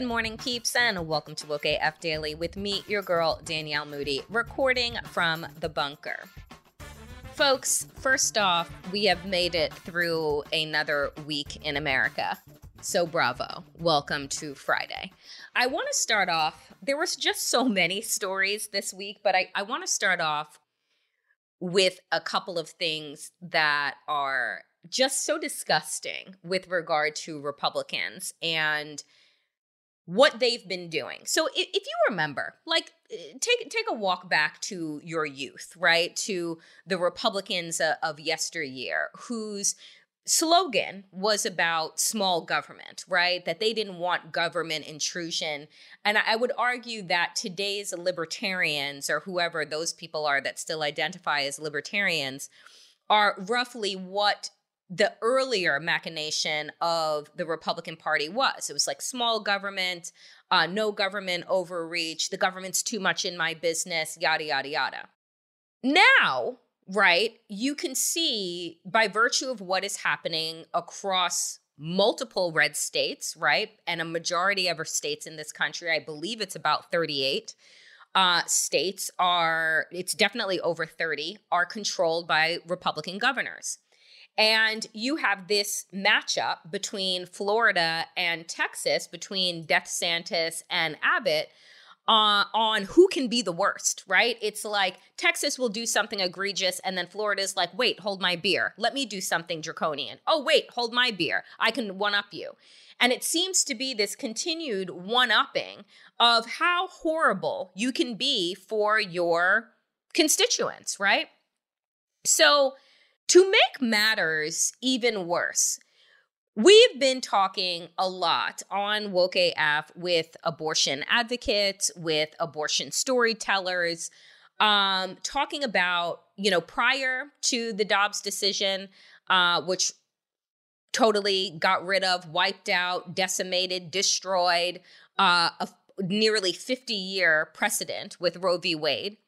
Good morning, peeps, and welcome to Woke AF Daily with me, your girl, Danielle Moody, recording from the bunker. Folks, first off, we have made it through another week in America. So, bravo. Welcome to Friday. I want to start off, there was just so many stories this week, but I, I want to start off with a couple of things that are just so disgusting with regard to Republicans and what they've been doing. So if, if, you remember, like eh, take take a walk back to your youth, right? To the Republicans uh, of yesteryear whose slogan was about small government, right? That they didn't want government intrusion. And I would argue that today's libertarians or whoever those people are that still identify as libertarians are roughly what the earlier machination of the Republican Party was. It was like small government, uh, no government overreach, the government's too much in my business, yada, yada, yada. Now, right, you can see by virtue of what is happening across multiple red states, right, and a majority of our states in this country, I believe it's about 38. Uh, states are, it's definitely over 30, are controlled by Republican governors. And you have this matchup between Florida and Texas, between DeSantis and Abbott. Uh, on who can be the worst, right? It's like Texas will do something egregious, and then Florida's like, wait, hold my beer. Let me do something draconian. Oh, wait, hold my beer. I can one up you. And it seems to be this continued one upping of how horrible you can be for your constituents, right? So, to make matters even worse, we've been talking a lot on Woke AF with abortion advocates, with abortion storytellers, um, talking about, you know, prior to the Dobbs decision, uh, which totally got rid of, wiped out, decimated, destroyed uh, a nearly 50 year precedent with Roe v. Wade.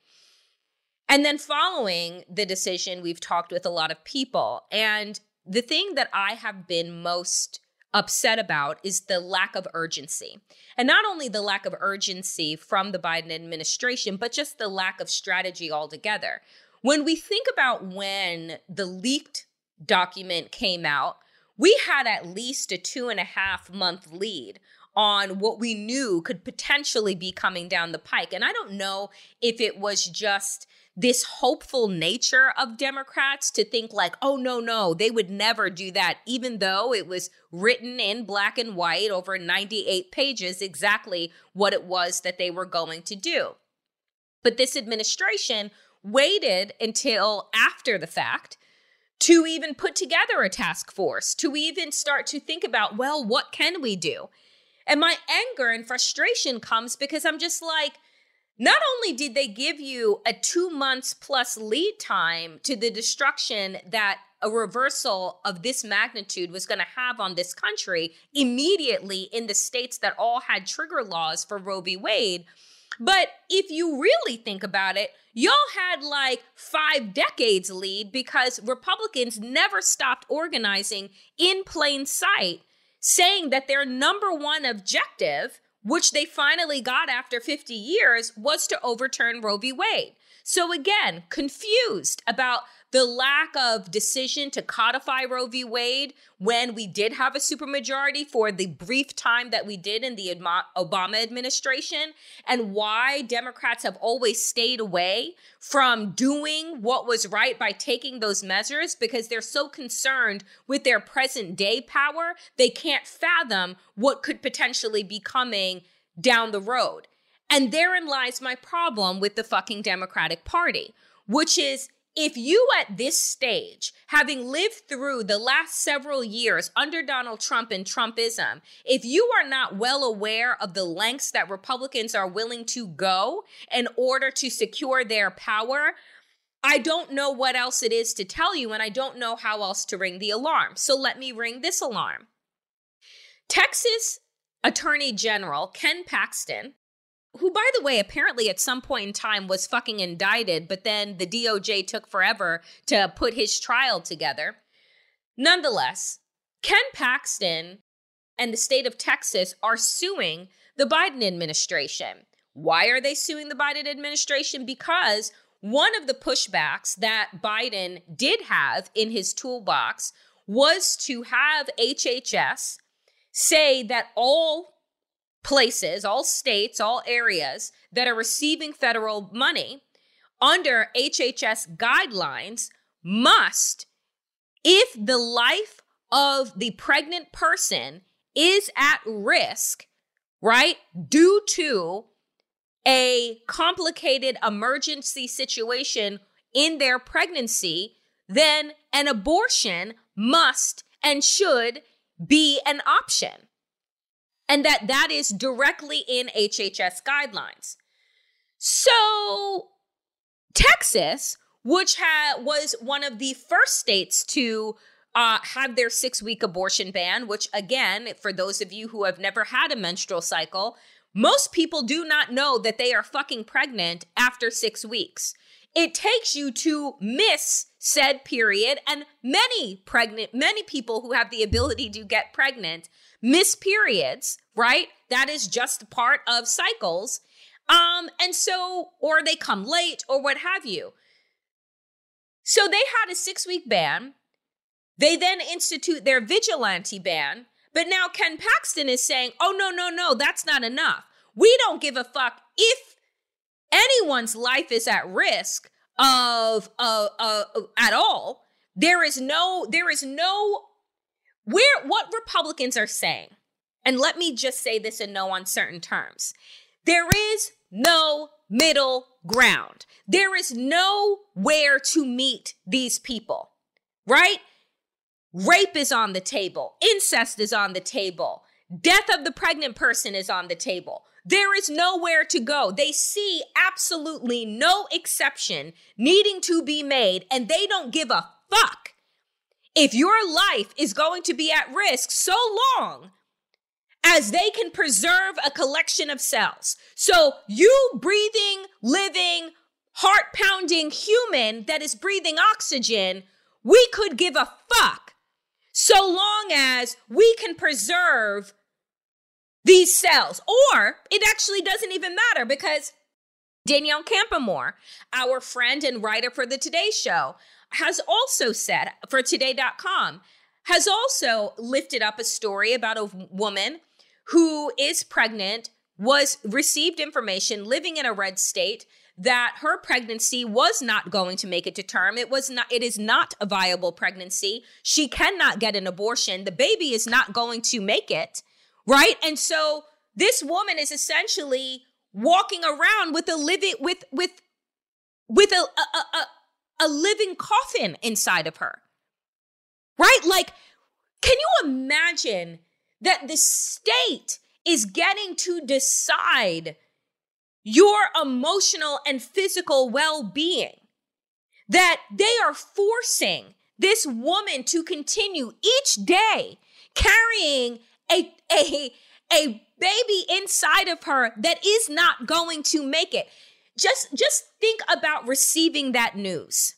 And then following the decision, we've talked with a lot of people. And the thing that I have been most upset about is the lack of urgency. And not only the lack of urgency from the Biden administration, but just the lack of strategy altogether. When we think about when the leaked document came out, we had at least a two and a half month lead on what we knew could potentially be coming down the pike. And I don't know if it was just this hopeful nature of Democrats to think like, oh, no, no, they would never do that, even though it was written in black and white over 98 pages exactly what it was that they were going to do. But this administration waited until after the fact to even put together a task force, to even start to think about, well, what can we do? And my anger and frustration comes because I'm just like, not only did they give you a two months plus lead time to the destruction that a reversal of this magnitude was going to have on this country immediately in the states that all had trigger laws for Roe v. Wade, But if you really think about it, y'all had like five decades lead because Republicans never stopped organizing in plain sight, saying that their number one objective, which they finally got after 50 years, was to overturn Roe v. Wade. So again, confused about the lack of decision to codify Roe v. Wade when we did have a supermajority for the brief time that we did in the Obama administration, and why Democrats have always stayed away from doing what was right by taking those measures because they're so concerned with their present day power, they can't fathom what could potentially be coming down the road. And therein lies my problem with the fucking Democratic Party, which is if you at this stage, having lived through the last several years under Donald Trump and Trumpism, if you are not well aware of the lengths that Republicans are willing to go in order to secure their power, I don't know what else it is to tell you, and I don't know how else to ring the alarm. So let me ring this alarm. Texas Attorney General Ken Paxton who, by the way, apparently at some point in time was fucking indicted, but then the DOJ took forever to put his trial together. Nonetheless, Ken Paxton and the state of Texas are suing the Biden administration. Why are they suing the Biden administration? Because one of the pushbacks that Biden did have in his toolbox was to have HHS say that all places, all states, all areas that are receiving federal money under HHS guidelines must, if the life of the pregnant person is at risk, right, due to a complicated emergency situation in their pregnancy, then an abortion must and should be an option and that that is directly in HHS guidelines. So Texas, which ha- was one of the first states to uh, have their six week abortion ban, which, again, for those of you who have never had a menstrual cycle, most people do not know that they are fucking pregnant after six weeks. It takes you to miss said period, and many pregnant, many people who have the ability to get pregnant miss periods, right? That is just part of cycles. Um, and so, or they come late or what have you. So they had a six week ban. They then institute their vigilante ban. But now Ken Paxton is saying, oh, no, no, no, that's not enough. We don't give a fuck if anyone's life is at risk of uh, uh, at all. There is no, there is no where what Republicans are saying, and let me just say this in no uncertain terms there is no middle ground. There is nowhere to meet these people, right? Rape is on the table, incest is on the table, death of the pregnant person is on the table. There is nowhere to go. They see absolutely no exception needing to be made, and they don't give a fuck if your life is going to be at risk so long as they can preserve a collection of cells. So, you breathing, living, heart pounding human that is breathing oxygen, we could give a fuck so long as we can preserve these cells. Or it actually doesn't even matter because Danielle Campoamor, our friend and writer for the Today Show, has also said for today.com, has also lifted up a story about a woman who is pregnant, was received information living in a red state that her pregnancy was not going to make it to term. It was not it is not a viable pregnancy. She cannot get an abortion. The baby is not going to make it, right? And so this woman is essentially walking around with a living with with with a, a, a, a living coffin inside of her. Right? Like, can you imagine that the state is getting to decide your emotional and physical well being? That they are forcing this woman to continue each day carrying a, a, a baby inside of her that is not going to make it. Just just think about receiving that news.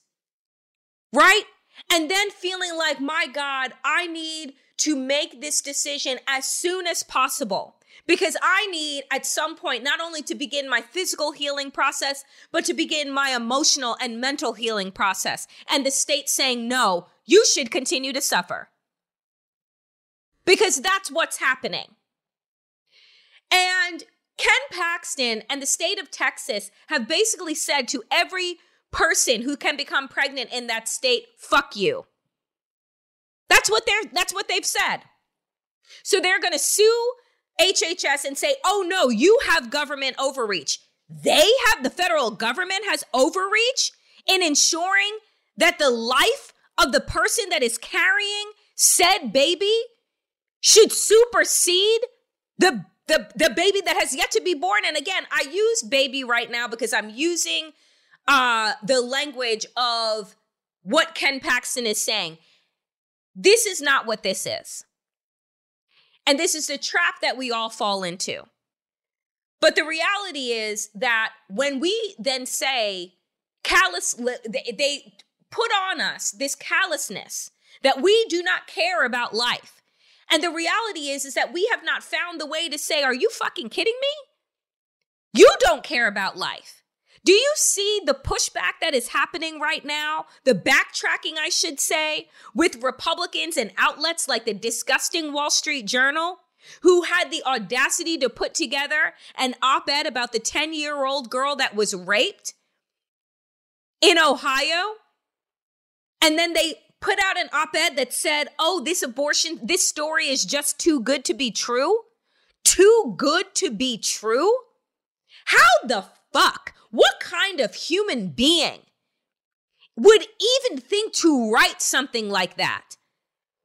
Right? And then feeling like, "My God, I need to make this decision as soon as possible." Because I need at some point not only to begin my physical healing process, but to begin my emotional and mental healing process. And the state saying, no, you should continue to suffer. Because that's what's happening. And Ken Paxton and the state of Texas have basically said to every person who can become pregnant in that state, fuck you. That's what they're that's what they've said. So they're going to sue HHS and say, "Oh no, you have government overreach." They have the federal government has overreach in ensuring that the life of the person that is carrying said baby should supersede the the the baby that has yet to be born. And again i use baby right now because i'm using uh the language of what ken paxton is saying. This is not what this is. And this is the trap that we all fall into. But the reality is that when we then say callous they put on us this callousness that we do not care about life and the reality is, is that we have not found the way to say, are you fucking kidding me? You don't care about life. Do you see the pushback that is happening right now? The backtracking, I should say, with Republicans and outlets like the disgusting Wall Street Journal, who had the audacity to put together an op ed about the 10 year old girl that was raped in Ohio. And then they put out an op ed that said, oh, this abortion, this story is just too good to be true? Too good to be true? How the fuck? What kind of human being would even think to write something like that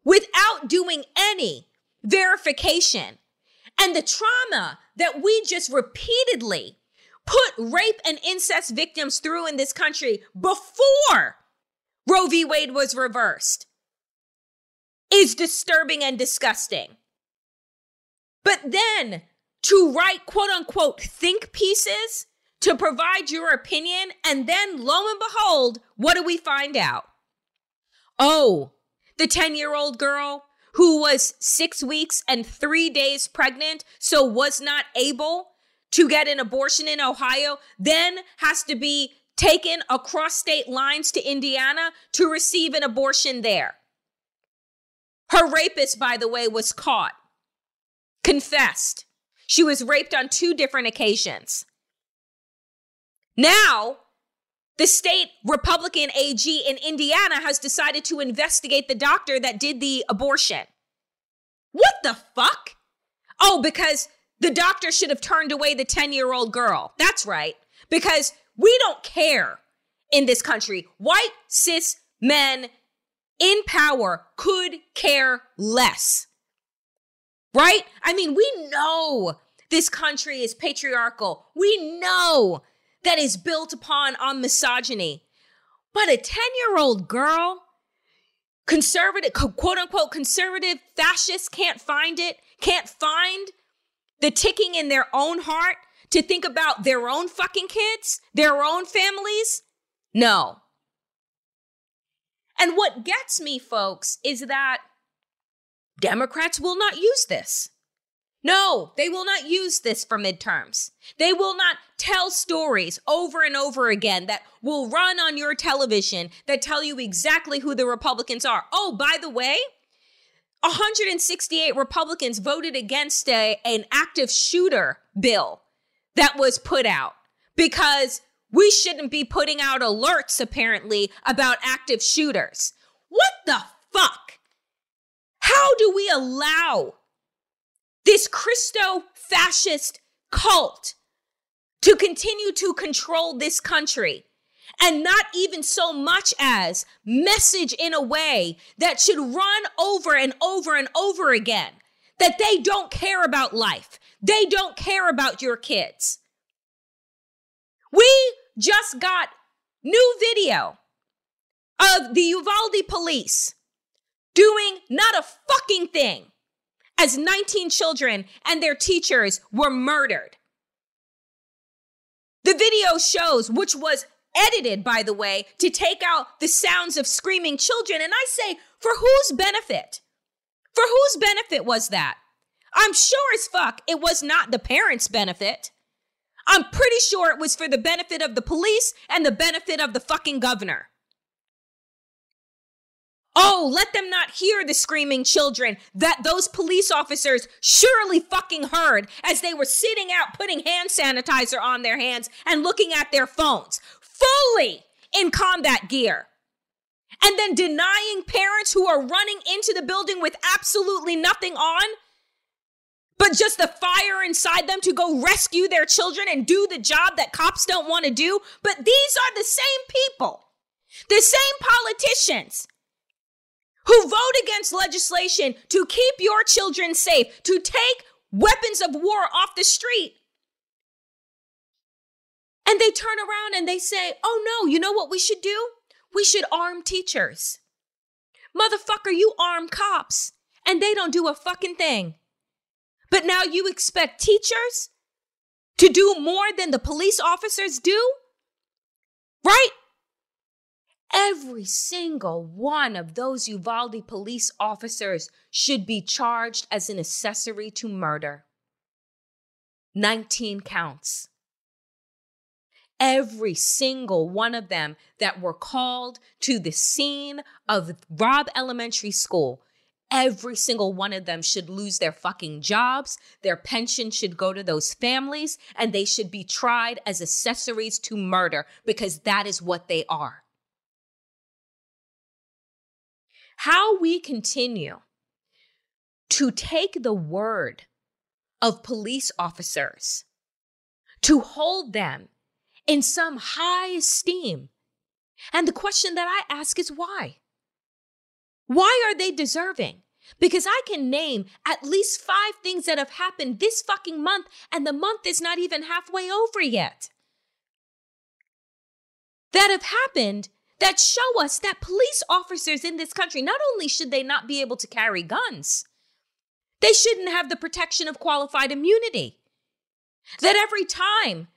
without doing any verification? And the trauma that we just repeatedly put rape and incest victims through in this country before Roe v. Wade was reversed is disturbing and disgusting. But then to write quote unquote think pieces to provide your opinion, and then lo and behold, what do we find out? Oh, the 10 year old girl who was six weeks and three days pregnant, so was not able to get an abortion in Ohio, then has to be taken across state lines to Indiana to receive an abortion there. Her rapist, by the way, was caught, confessed. She was raped on two different occasions. Now, the state Republican AG in Indiana has decided to investigate the doctor that did the abortion. What the fuck? Oh, because the doctor should have turned away the 10 year old girl. That's right. Because we don't care in this country. White cis men in power could care less. Right? I mean, we know this country is patriarchal. We know that is built upon on misogyny. But a 10 year old girl, conservative, quote unquote, conservative fascists can't find it, can't find the ticking in their own heart to think about their own fucking kids, their own families? No. And what gets me, folks, is that Democrats will not use this. No, they will not use this for midterms. They will not tell stories over and over again that will run on your television that tell you exactly who the Republicans are. Oh, by the way, 168 Republicans voted against a, an active shooter bill that was put out because we shouldn't be putting out alerts apparently about active shooters. What the fuck? How do we allow this Christo fascist cult to continue to control this country? and not even so much as message in a way that should run over and over and over again that they don't care about life, they don't care about your kids. We just got new video of the Uvalde police doing not a fucking thing as 19 children and their teachers were murdered. The video shows, which was edited, by the way, to take out the sounds of screaming children. And I say, for whose benefit? For whose benefit was that? I'm sure as fuck it was not the parents' benefit. I'm pretty sure it was for the benefit of the police and the benefit of the fucking governor. Oh, let them not hear the screaming children that those police officers surely fucking heard as they were sitting out putting hand sanitizer on their hands and looking at their phones, fully in combat gear. And then denying parents who are running into the building with absolutely nothing on, but just the fire inside them to go rescue their children and do the job that cops don't want to do. But these are the same people, the same politicians who vote against legislation to keep your children safe, to take weapons of war off the street. And they turn around and they say, oh no, you know what we should do? We should arm teachers. Motherfucker, you arm cops and they don't do a fucking thing. But now you expect teachers to do more than the police officers do? Right? Every single one of those Uvalde police officers should be charged as an accessory to murder. 19 counts. Every single one of them that were called to the scene of Robb Elementary School, every single one of them should lose their fucking jobs. Their pension should go to those families, and they should be tried as accessories to murder because that is what they are how we continue to take the word of police officers, to hold them in some high esteem. And the question that I ask is why? Why are they deserving? Because I can name at least five things that have happened this fucking month, and the month is not even halfway over yet. That have happened that show us that police officers in this country, not only should they not be able to carry guns, they shouldn't have the protection of qualified immunity. That every time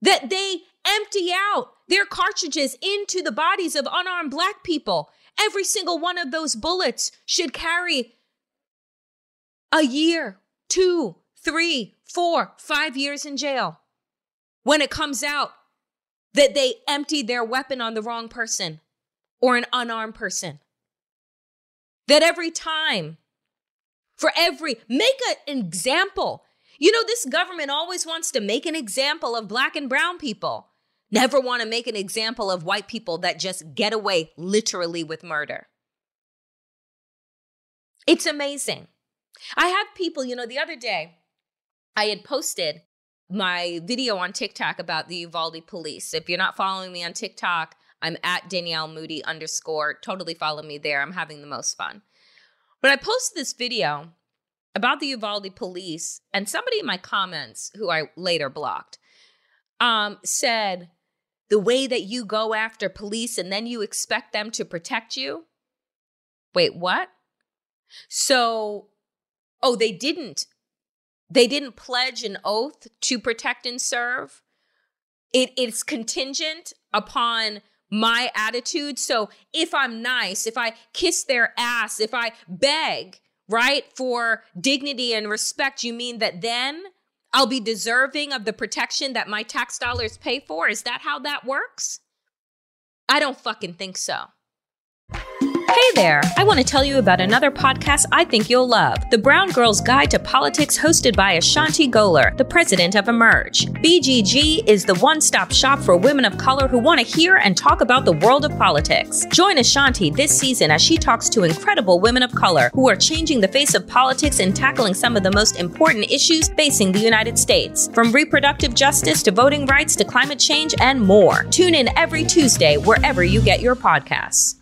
that they empty out their cartridges into the bodies of unarmed black people, every single one of those bullets should carry a year, two, three, four, five years in jail. When it comes out, that they emptied their weapon on the wrong person or an unarmed person. That every time, for every, make an example. You know, this government always wants to make an example of black and brown people, never want to make an example of white people that just get away literally with murder. It's amazing. I have people, you know, the other day I had posted my video on TikTok about the Uvalde police. If you're not following me on TikTok, I'm at Danielle Moody underscore. Totally follow me there. I'm having the most fun. But I posted this video about the Uvalde police, and somebody in my comments, who I later blocked, um, said, The way that you go after police and then you expect them to protect you. Wait, what? So, oh, they didn't they didn't pledge an oath to protect and serve. It, it's contingent upon my attitude. So if I'm nice, if I kiss their ass, if I beg, right, for dignity and respect, you mean that then I'll be deserving of the protection that my tax dollars pay for? Is that how that works? I don't fucking think so. Hey there! I want to tell you about another podcast I think you'll love The Brown Girl's Guide to Politics, hosted by Ashanti Gholar, the president of Emerge. BGG is the one stop shop for women of color who want to hear and talk about the world of politics. Join Ashanti this season as she talks to incredible women of color who are changing the face of politics and tackling some of the most important issues facing the United States, from reproductive justice to voting rights to climate change and more. Tune in every Tuesday wherever you get your podcasts.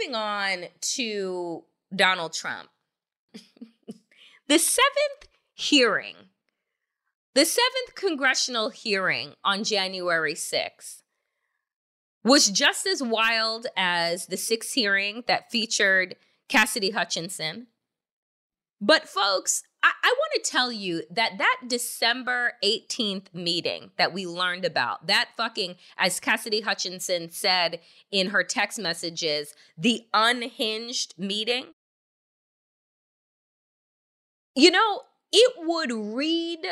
Moving on to Donald Trump. the seventh hearing, the seventh congressional hearing on January 6th was just as wild as the sixth hearing that featured Cassidy Hutchinson. But, folks, I, I want to tell you that that December 18th meeting that we learned about, that fucking, as Cassidy Hutchinson said in her text messages, the unhinged meeting, you know, it would read,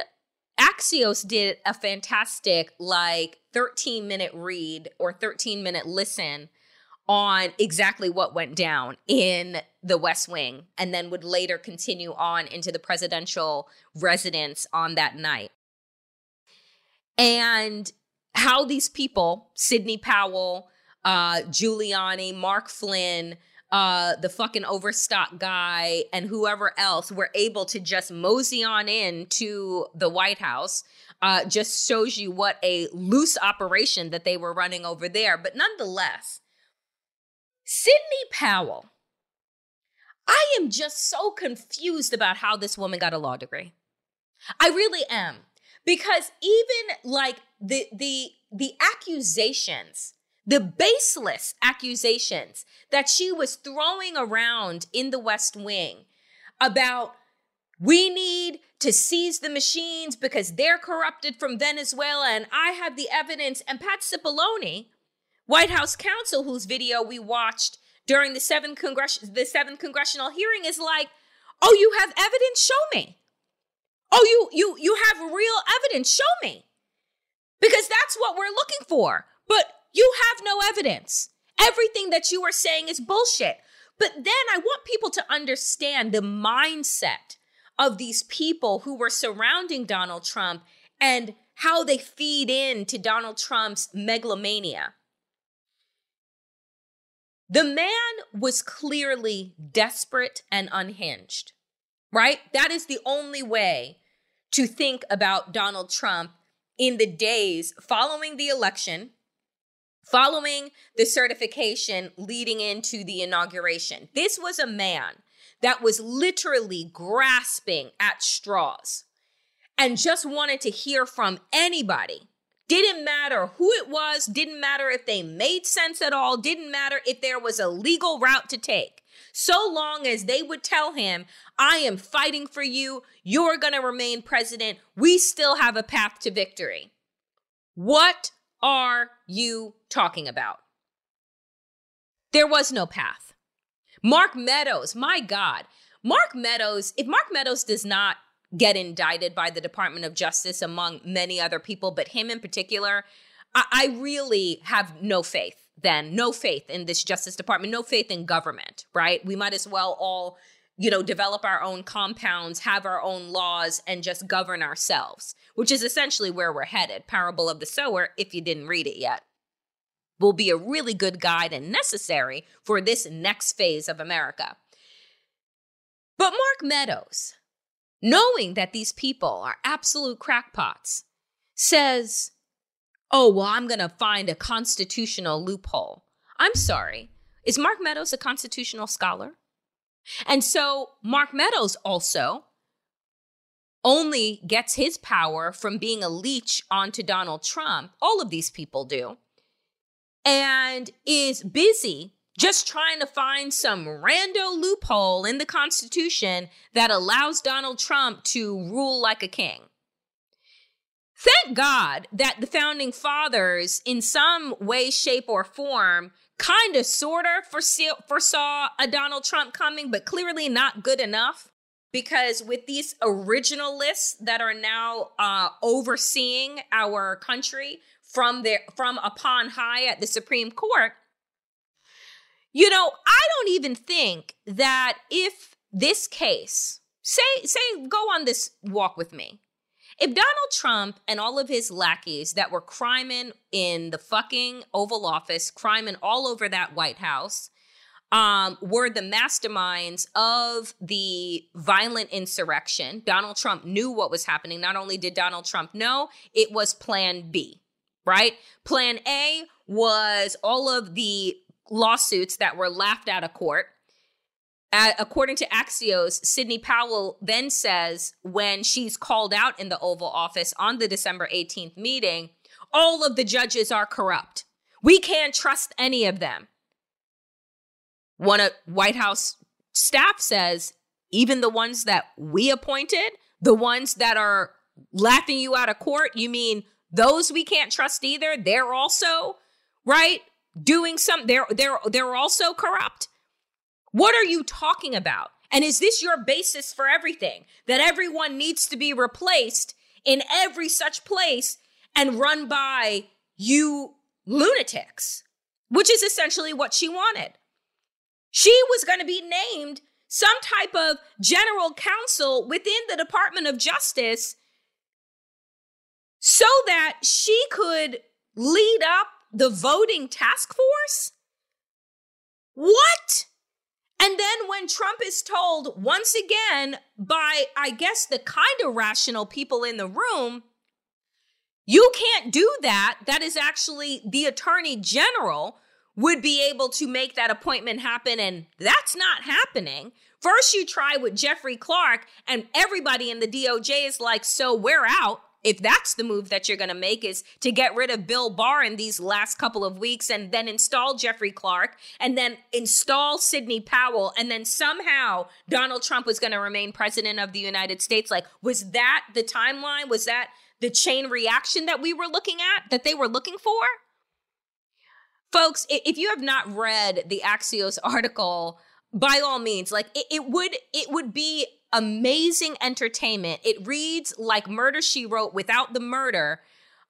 Axios did a fantastic, like, 13 minute read or 13 minute listen on exactly what went down in the West Wing and then would later continue on into the presidential residence on that night. And how these people, Sidney Powell, uh, Giuliani, Mark Flynn, uh, the fucking Overstock guy, and whoever else were able to just mosey on in to the White House uh, just shows you what a loose operation that they were running over there. But nonetheless, Sidney Powell. I am just so confused about how this woman got a law degree. I really am. Because even like the the the accusations, the baseless accusations that she was throwing around in the West Wing about we need to seize the machines because they're corrupted from Venezuela and I have the evidence and Pat Cipollone White House counsel, whose video we watched during the seventh congress the seventh congressional hearing, is like, "Oh, you have evidence? Show me. Oh, you you you have real evidence? Show me." Because that's what we're looking for. But you have no evidence. Everything that you are saying is bullshit. But then I want people to understand the mindset of these people who were surrounding Donald Trump and how they feed in to Donald Trump's megalomania. The man was clearly desperate and unhinged, right? That is the only way to think about Donald Trump in the days following the election, following the certification leading into the inauguration. This was a man that was literally grasping at straws and just wanted to hear from anybody didn't matter who it was, didn't matter if they made sense at all, didn't matter if there was a legal route to take. So long as they would tell him, I am fighting for you, you're going to remain president, we still have a path to victory. What are you talking about? There was no path. Mark Meadows, my God. Mark Meadows, if Mark Meadows does not get indicted by the Department of Justice, among many other people, but him in particular, I, I really have no faith then, no faith in this Justice Department, no faith in government, right? We might as well all you know, develop our own compounds, have our own laws, and just govern ourselves, which is essentially where we're headed. Parable of the Sower, if you didn't read it yet, will be a really good guide and necessary for this next phase of America. But Mark Meadows, knowing that these people are absolute crackpots, says, Oh, well, I'm going to find a constitutional loophole. I'm sorry. Is Mark Meadows a constitutional scholar? And so Mark Meadows also only gets his power from being a leech onto Donald Trump. All of these people do. And is busy just trying to find some rando loophole in the Constitution that allows Donald Trump to rule like a king. Thank God that the founding fathers, in some way, shape, or form, kind of, sort of foresaw a Donald Trump coming, but clearly not good enough. Because with these originalists that are now uh, overseeing our country from there from upon high at the Supreme Court. You know, I don't even think that if this case, say say go on this walk with me. If Donald Trump and all of his lackeys that were criming in the fucking Oval Office, criming all over that White House, um, were the masterminds of the violent insurrection. Donald Trump knew what was happening. Not only did Donald Trump know, it was Plan B, right? Plan A was all of the lawsuits that were laughed out of court. Uh, according to Axios, Sidney Powell then says when she's called out in the Oval Office on the December 18th meeting, all of the judges are corrupt. We can't trust any of them. One of White House staff says even the ones that we appointed, the ones that are laughing you out of court, you mean those we can't trust either? They're also right doing some they're they're they're also corrupt. What are you talking about? And is this your basis for everything? That everyone needs to be replaced in every such place and run by you lunatics, which is essentially what she wanted. She was going to be named some type of general counsel within the Department of Justice so that she could lead up the voting task force? What? And then when Trump is told once again by, I guess, the kind of rational people in the room, you can't do that. That is actually the attorney general would be able to make that appointment happen. And that's not happening. First, you try with Jeffrey Clark, and everybody in the DOJ is like, so we're out. If that's the move that you're going to make is to get rid of Bill Barr in these last couple of weeks and then install Jeffrey Clark and then install Sidney Powell and then somehow Donald Trump was going to remain president of the United States. Like, was that the timeline? Was that the chain reaction that we were looking at, that they were looking for? folks if you have not read the axios article by all means like it, it, would it would be amazing entertainment. It reads like murder she wrote without the murder.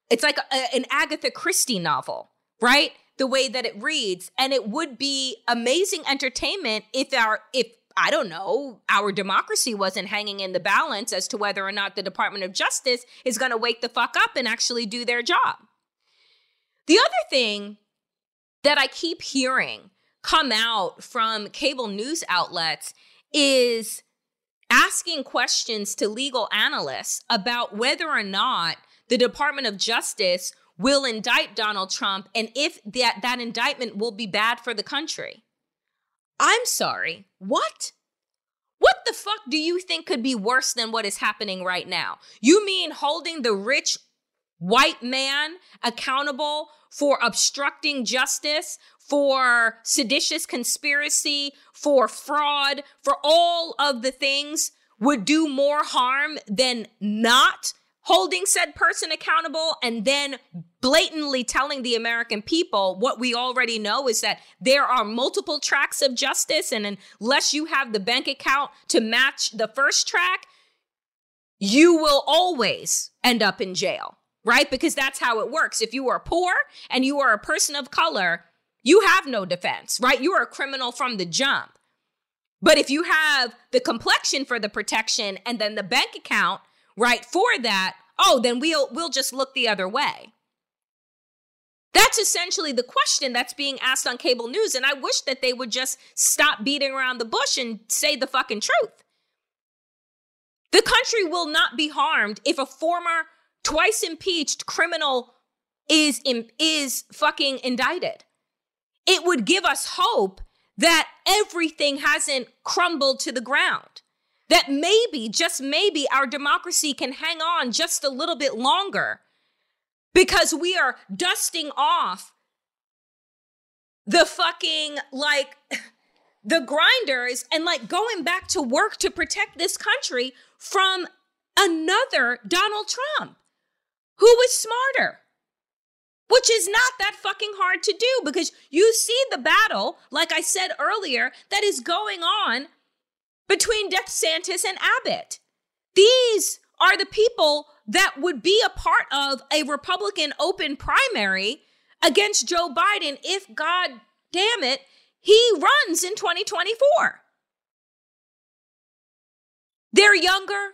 It's like a, an agatha christie novel right? The way that it reads. And it would be amazing entertainment if our if I don't know, our democracy wasn't hanging in the balance as to whether or not the Department of Justice is going to wake the fuck up and actually do their job. The other thing that I keep hearing come out from cable news outlets is asking questions to legal analysts about whether or not the Department of Justice will indict Donald Trump and if that, that indictment will be bad for the country. I'm sorry, what? What the fuck do you think could be worse than what is happening right now? You mean holding the rich white man accountable for obstructing justice, for seditious conspiracy, for fraud, for all of the things would do more harm than not holding said person accountable and then blatantly telling the American people what we already know is that there are multiple tracks of justice. And unless you have the bank account to match the first track, you will always end up in jail right? Because that's how it works. If you are poor and you are a person of color, you have no defense, right? You are a criminal from the jump. But if you have the complexion for the protection and then the bank account, right, for that, oh, then we'll we'll just look the other way. That's essentially the question that's being asked on cable news and I wish that they would just stop beating around the bush and say the fucking truth. The country will not be harmed if a former twice impeached criminal is is fucking indicted. It would give us hope that everything hasn't crumbled to the ground. That maybe, just maybe, our democracy can hang on just a little bit longer because we are dusting off the fucking like the grinders and like going back to work to protect this country from another Donald Trump. Who was smarter? Which is not that fucking hard to do because you see the battle, like I said earlier, that is going on between DeSantis and Abbott. These are the people that would be a part of a Republican open primary against Joe Biden if, God damn it, he runs in 2024. They're younger,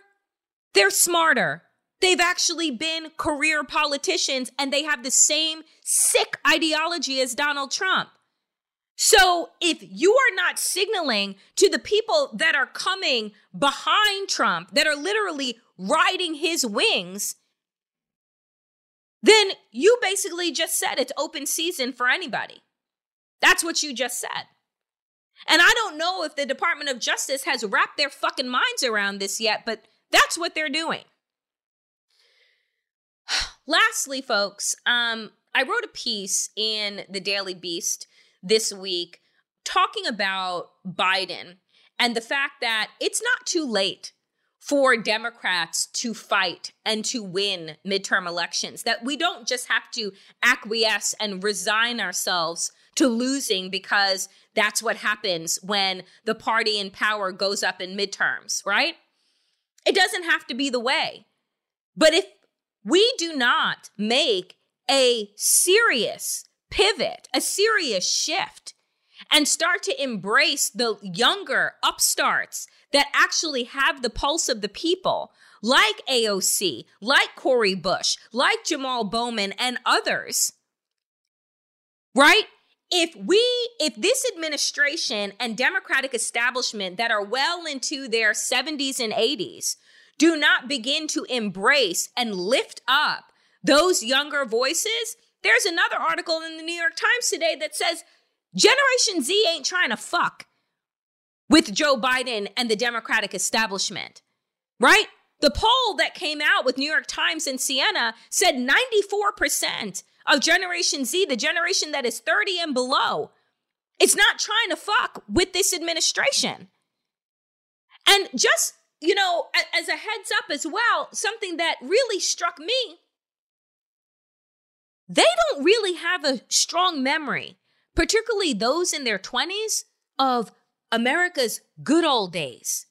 they're smarter. They've actually been career politicians and they have the same sick ideology as Donald Trump. So if you are not signaling to the people that are coming behind Trump, that are literally riding his wings, then you basically just said it's open season for anybody. That's what you just said. And I don't know if the Department of Justice has wrapped their fucking minds around this yet, but that's what they're doing. Lastly, folks, um, I wrote a piece in the Daily Beast this week talking about Biden and the fact that it's not too late for Democrats to fight and to win midterm elections, that we don't just have to acquiesce and resign ourselves to losing because that's what happens when the party in power goes up in midterms, right? It doesn't have to be the way. But if we do not make a serious pivot, a serious shift, and start to embrace the younger upstarts that actually have the pulse of the people, like AOC, like Cori Bush, like Jamal Bowman, and others, right? If we, if this administration and Democratic establishment that are well into their 70s and 80s do not begin to embrace and lift up those younger voices, there's another article in the New York Times today that says Generation Z ain't trying to fuck with Joe Biden and the Democratic establishment, right? The poll that came out with New York Times and Siena said 94% of Generation Z, the generation that is 30 and below, is not trying to fuck with this administration. And just, you know, as a heads up as well, something that really struck me they don't really have a strong memory, particularly those in their 20s, of America's good old days.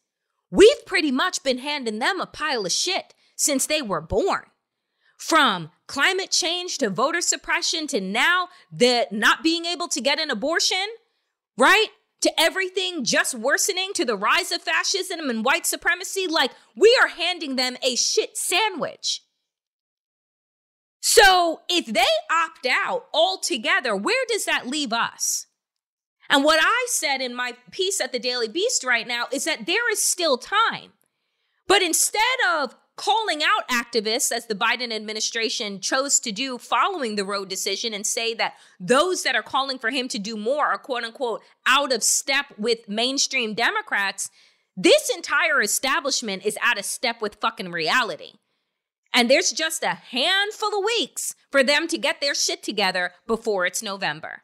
We've pretty much been handing them a pile of shit since they were born. From climate change to voter suppression to now the not being able to get an abortion, right? To everything just worsening to the rise of fascism and white supremacy, like we are handing them a shit sandwich. So if they opt out altogether, where does that leave us? And what I said in my piece at the Daily Beast right now is that there is still time. But instead of calling out activists, as the Biden administration chose to do following the Roe decision, and say that those that are calling for him to do more are quote unquote out of step with mainstream Democrats, this entire establishment is out of step with fucking reality. And there's just a handful of weeks for them to get their shit together before it's November.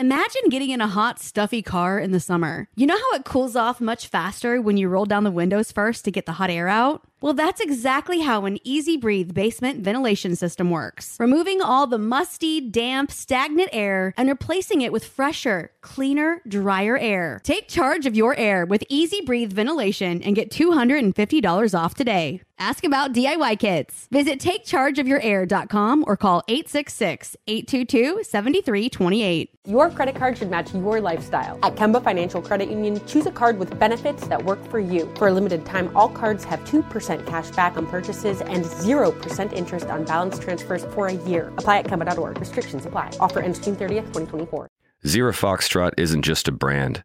Imagine getting in a hot, stuffy car in the summer. You know how it cools off much faster when you roll down the windows first to get the hot air out? Well, that's exactly how an EZ Breathe basement ventilation system works. Removing all the musty, damp, stagnant air and replacing it with fresher, cleaner, drier air. Take charge of your air with EZ Breathe ventilation and get $250 off today. Ask about DIY kits. Visit takechargeofyourair.com or call 866-822-7328. Your credit card should match your lifestyle. At Kemba Financial Credit Union, choose a card with benefits that work for you. For a limited time, all cards have 2% cash back on purchases and 0% interest on balance transfers for a year. Apply at Kemba.org. Restrictions apply. Offer ends June 30th, 2024. Zero Foxtrot isn't just a brand,